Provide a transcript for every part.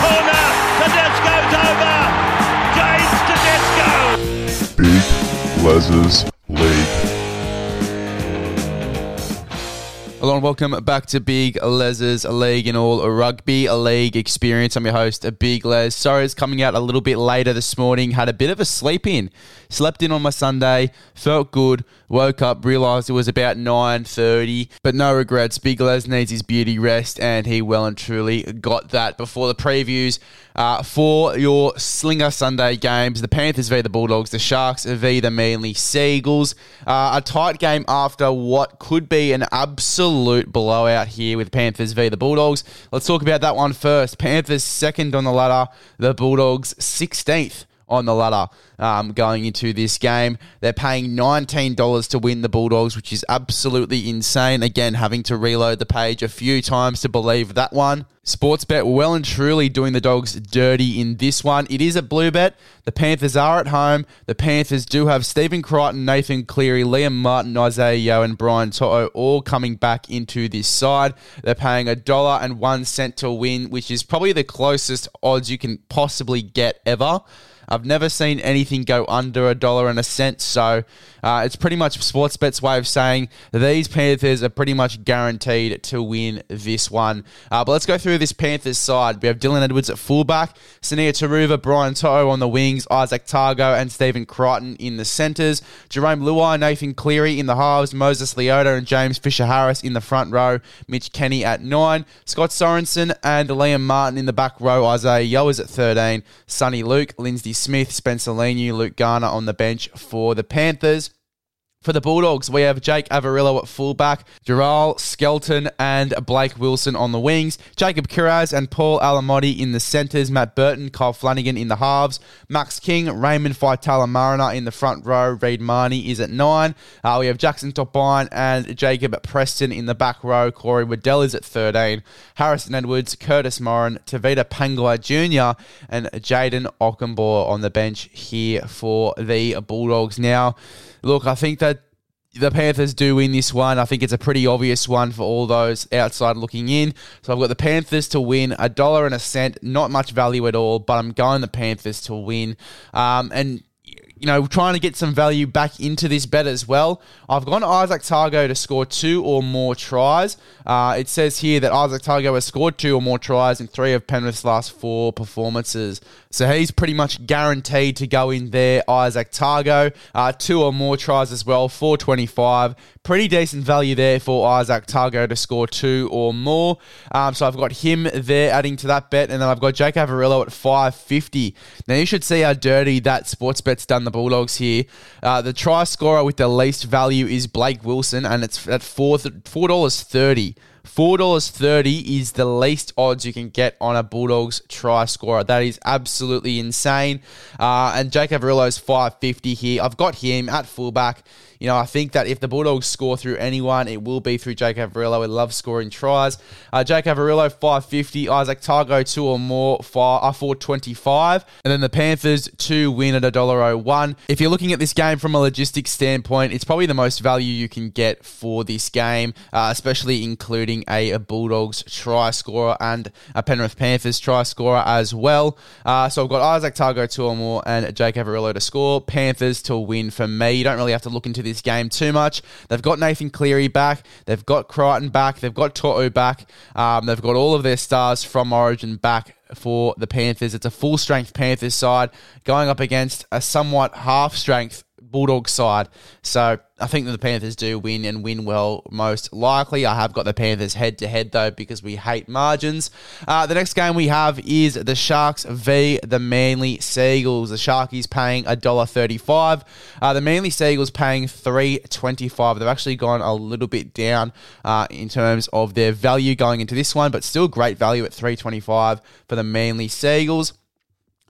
corner. Tedesco's over. James Tedesco. Big Les's Hello and welcome back to Big Les's League and all rugby league experience. I'm your host, Big Les. Sorry it's coming out a little bit later this morning. Had a bit of a sleep in. Slept in on my Sunday, felt good, woke up, realised it was about 9.30, but no regrets. Big Les needs his beauty rest and he well and truly got that before the previews uh, for your Slinger Sunday games. The Panthers v the Bulldogs, the Sharks v the Manly Seagulls. Uh, a tight game after what could be an absolute blowout here with Panthers v the Bulldogs. Let's talk about that one first. Panthers second on the ladder, the Bulldogs 16th on the ladder um, going into this game. They're paying $19 to win the Bulldogs, which is absolutely insane. Again, having to reload the page a few times to believe that one. Sportsbet well and truly doing the Dogs dirty in this one. It is a blue bet. The Panthers are at home. The Panthers do have Stephen Crichton, Nathan Cleary, Liam Martin, Isaiah Yo, and Brian To'o all coming back into this side. They're paying a dollar and one cent to win, which is probably the closest odds you can possibly get ever. I've never seen anything go under a dollar and a cent. So uh, it's pretty much Sportsbet's way of saying these Panthers are pretty much guaranteed to win this one. Uh, but let's go through this Panthers side. We have Dylan Edwards at fullback, Sunia Turuva, Brian To'o on the wings, Izack Tago and Stephen Crichton in the centres, Jarome Luai, Nathan Cleary in the halves, Moses Leota and James Fisher Harris in the front row, Mitch Kenny at nine, Scott Sorensen and Liam Martin in the back row, Isaiah is at 13, Soni Luke, Lindsay Smith, Spencer Leniu, Luke Garner on the bench for the Panthers. For the Bulldogs, we have Jake Averillo at fullback, Gerald Skelton and Blake Wilson on the wings, Jacob Kiraz and Paul Alamoti in the centres, Matt Burton, Kyle Flanagan in the halves, Max King, Raymond Faitala Mariner in the front row, Reed Mahoney is at nine. Uh, we have Jackson Topine and Jacob Preston in the back row, Corey Waddell is at 13, Harrison Edwards, Kurtis Morrin, Tevita Pangai Jr. and Jayden Okunbor on the bench here for the Bulldogs. Now, look, I think that the Panthers do win this one. I think it's a pretty obvious one for all those outside looking in. So I've got the Panthers to win a dollar and a cent, not much value at all, but I'm going the Panthers to win. Um, and you know, trying to get some value back into this bet as well. I've gone Izack Tago to score two or more tries. Uh, it says here that Izack Tago has scored two or more tries in three of Penrith's last four performances. So he's pretty much guaranteed to go in there, Izack Tago, Uh, two or more tries as well, 425. Pretty decent value there for Izack Tago to score two or more. Um, so I've got him there adding to that bet. And then I've got Jake Averillo at 550. Now you should see how dirty that sports bet's done the Bulldogs here. Uh, the try scorer with the least value is Blake Wilson, and it's at four dollars thirty. $4.30 is the least odds you can get on a Bulldogs try scorer. That is absolutely insane. Uh, and Jake Averillo's 550 here. I've got him at fullback. You know, I think that if the Bulldogs score through anyone, it will be through Jake Averillo. He loves scoring tries. Uh, Jake Averillo, 550. Izack Tago, two or more, five, uh, 425. And then the Panthers, two win at $1.01. If you're looking at this game from a logistics standpoint, it's probably the most value you can get for this game, uh, especially including a, a, Bulldogs try scorer and a Penrith Panthers try scorer as well. Uh, so I've got Isaac or more, and Jake Averillo to score. Panthers to win for me. You don't really have to look into this this game too much. They've got Nathan Cleary back. They've got Crichton back. They've got To'o back. Um, they've got all of their stars from Origin back for the Panthers. It's a full strength Panthers side going up against a somewhat half strength Bulldog side. So I think that the Panthers do win and win well most likely. I have got the Panthers head to head though because we hate margins. Uh, the next game we have is the Sharks v the Manly Seagulls. The Sharkies paying $1.35. Uh, the Manly Seagulls paying $3.25. They've actually gone a little bit down uh, in terms of their value going into this one, but still great value at $3.25 for the Manly Seagulls.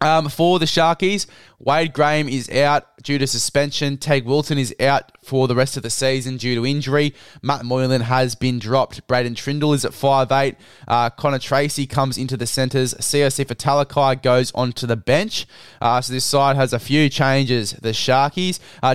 Um, for the Sharkies, Wade Graham is out due to suspension. Teig Wilton is out for the rest of the season due to injury. Matt Moylan has been dropped. Braydon Trindall is at 5'8. Uh, Connor Tracey comes into the centres. Siosifa Talakai goes onto the bench. Uh, so this side has a few changes. The Sharkies. Uh,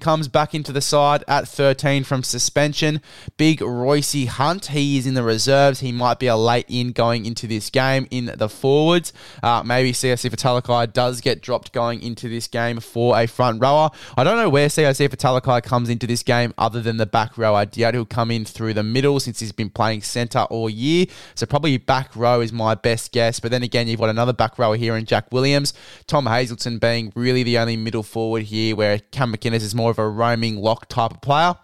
comes back into the side at 13 from suspension. Big Royce Hunt, he is in the reserves. He might be a late in going into this game in the forwards. Uh, maybe Siosifa Talakai does get dropped going into this game for a front rower. I don't know where Siosifa Talakai comes into this game other than the back row. I he'll come in through the middle since he's been playing centre all year. So probably back row is my best guess. But then again, you've got another back rower here in Jack Williams. Tom Hazelton being really the only middle forward here, where Cam McInnes is more of a roaming lock type of player.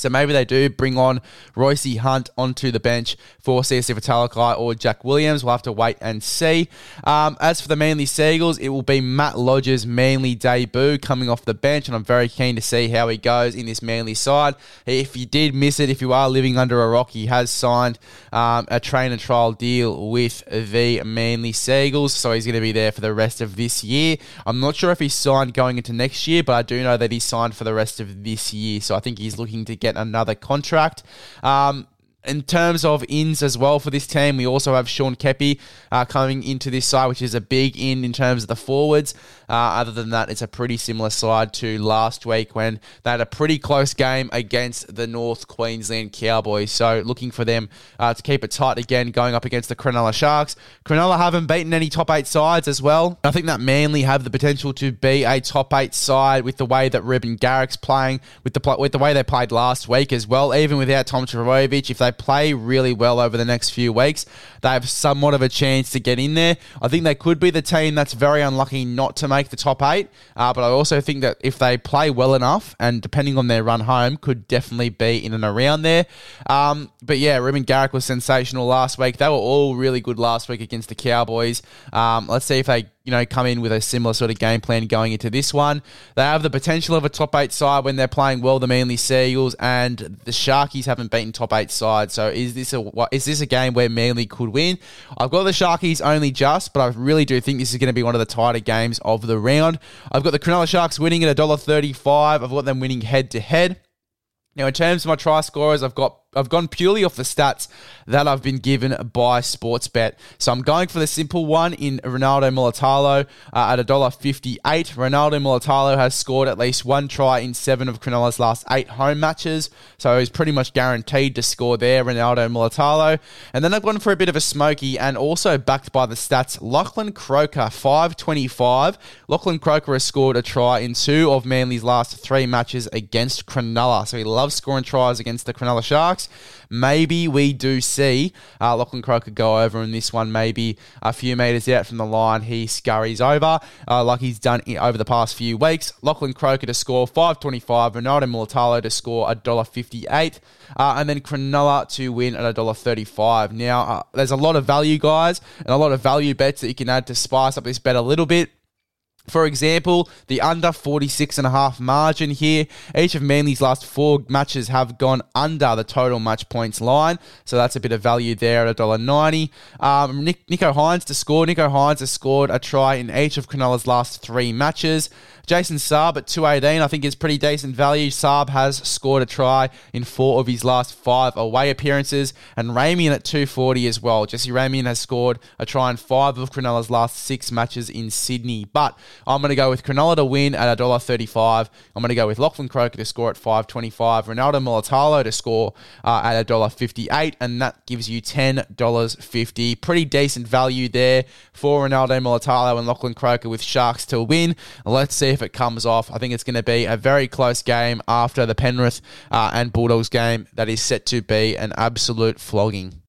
So maybe they do bring on Royce Hunt onto the bench for Siosifa Talakai or Jack Williams. We'll have to wait and see. Um, as for the Manly Seagulls, it will be Matt Lodge's Manly debut coming off the bench, and I'm very keen to see how he goes in this Manly side. If you did miss it, if you are living under a rock, he has signed um, a train and trial deal with the Manly Seagulls, so he's going to be there for the rest of this year. I'm not sure if he's signed going into next year, but I do know that he's signed for the rest of this year, so I think he's looking to get get another contract. Um, in terms of ins as well for this team, we also have Sean Keppie uh, coming into this side, which is a big in in terms of the forwards. Uh, other than that, it's a pretty similar side to last week when they had a pretty close game against the North Queensland Cowboys. So looking for them uh, to keep it tight again, going up against the Cronulla Sharks. Cronulla haven't beaten any top eight sides as well. I think that Manly have the potential to be a top eight side with the way that Reuben Garrick's playing, with the with the way they played last week as well. Even without Tom Trbojevic, if they play really well over the next few weeks, they have somewhat of a chance to get in there. I think they could be the team that's very unlucky not to make the top eight. Uh, but I also think that if they play well enough, and depending on their run home, could definitely be in and around there. Um, but yeah, Reuben Garrick was sensational last week. They were all really good last week against the Cowboys. Um, let's see if they you know, come in with a similar sort of game plan going into this one. They have the potential of a top eight side when they're playing well. The Manly Seagulls and the Sharkies haven't beaten top eight sides. So is this a is this a game where Manly could win? I've got the Sharkies only just, but I really do think this is going to be one of the tighter games of the round. I've got the Cronulla Sharks winning at $1.35. I've got them winning head to head. Now, in terms of my try scorers, I've got I've gone purely off the stats that I've been given by Sportsbet. So I'm going for the simple one in Ronaldo Mulitalo uh, at $1.58. Ronaldo Mulitalo has scored at least one try in seven of Cronulla's last eight home matches. So he's pretty much guaranteed to score there, Ronaldo Mulitalo. And then I've gone for a bit of a smoky and also backed by the stats, Lachlan Croker, 525. Lachlan Croker has scored a try in two of Manly's last three matches against Cronulla. So he loves scoring tries against the Cronulla Sharks. Maybe we do see uh, Lachlan Croker go over in this one, maybe a few metres out from the line. He scurries over uh, like he's done over the past few weeks. Lachlan Croker to score 525, Ronaldo Mulitalo to score $1.58, uh, and then Cronulla to win at $1.35. Now, uh, there's a lot of value, guys, and a lot of value bets that you can add to spice up this bet a little bit. For example, the under 46.5 margin here. Each of Manly's last four matches have gone under the total match points line. So that's a bit of value there at $1.90. Um, Nick, Nicho Hynes to score. Nicho Hynes has scored a try in each of Cronulla's last three matches. Jason Saab at 218, I think is pretty decent value. Saab has scored a try in four of his last five away appearances, and Ramien at 240 as well. Jesse Ramien has scored a try in five of Cronulla's last six matches in Sydney. But I'm going to go with Cronulla to win at $1.35. I'm going to go with Lachlan Croker to score at 525, Ronaldo Mulitalo to score uh, at $1.58, and that gives you $10.50. Pretty decent value there for Ronaldo Mulitalo and Lachlan Croker with Sharks to win. Let's see if it comes off. I think it's going to be a very close game after the Penrith uh, and Bulldogs game that is set to be an absolute flogging.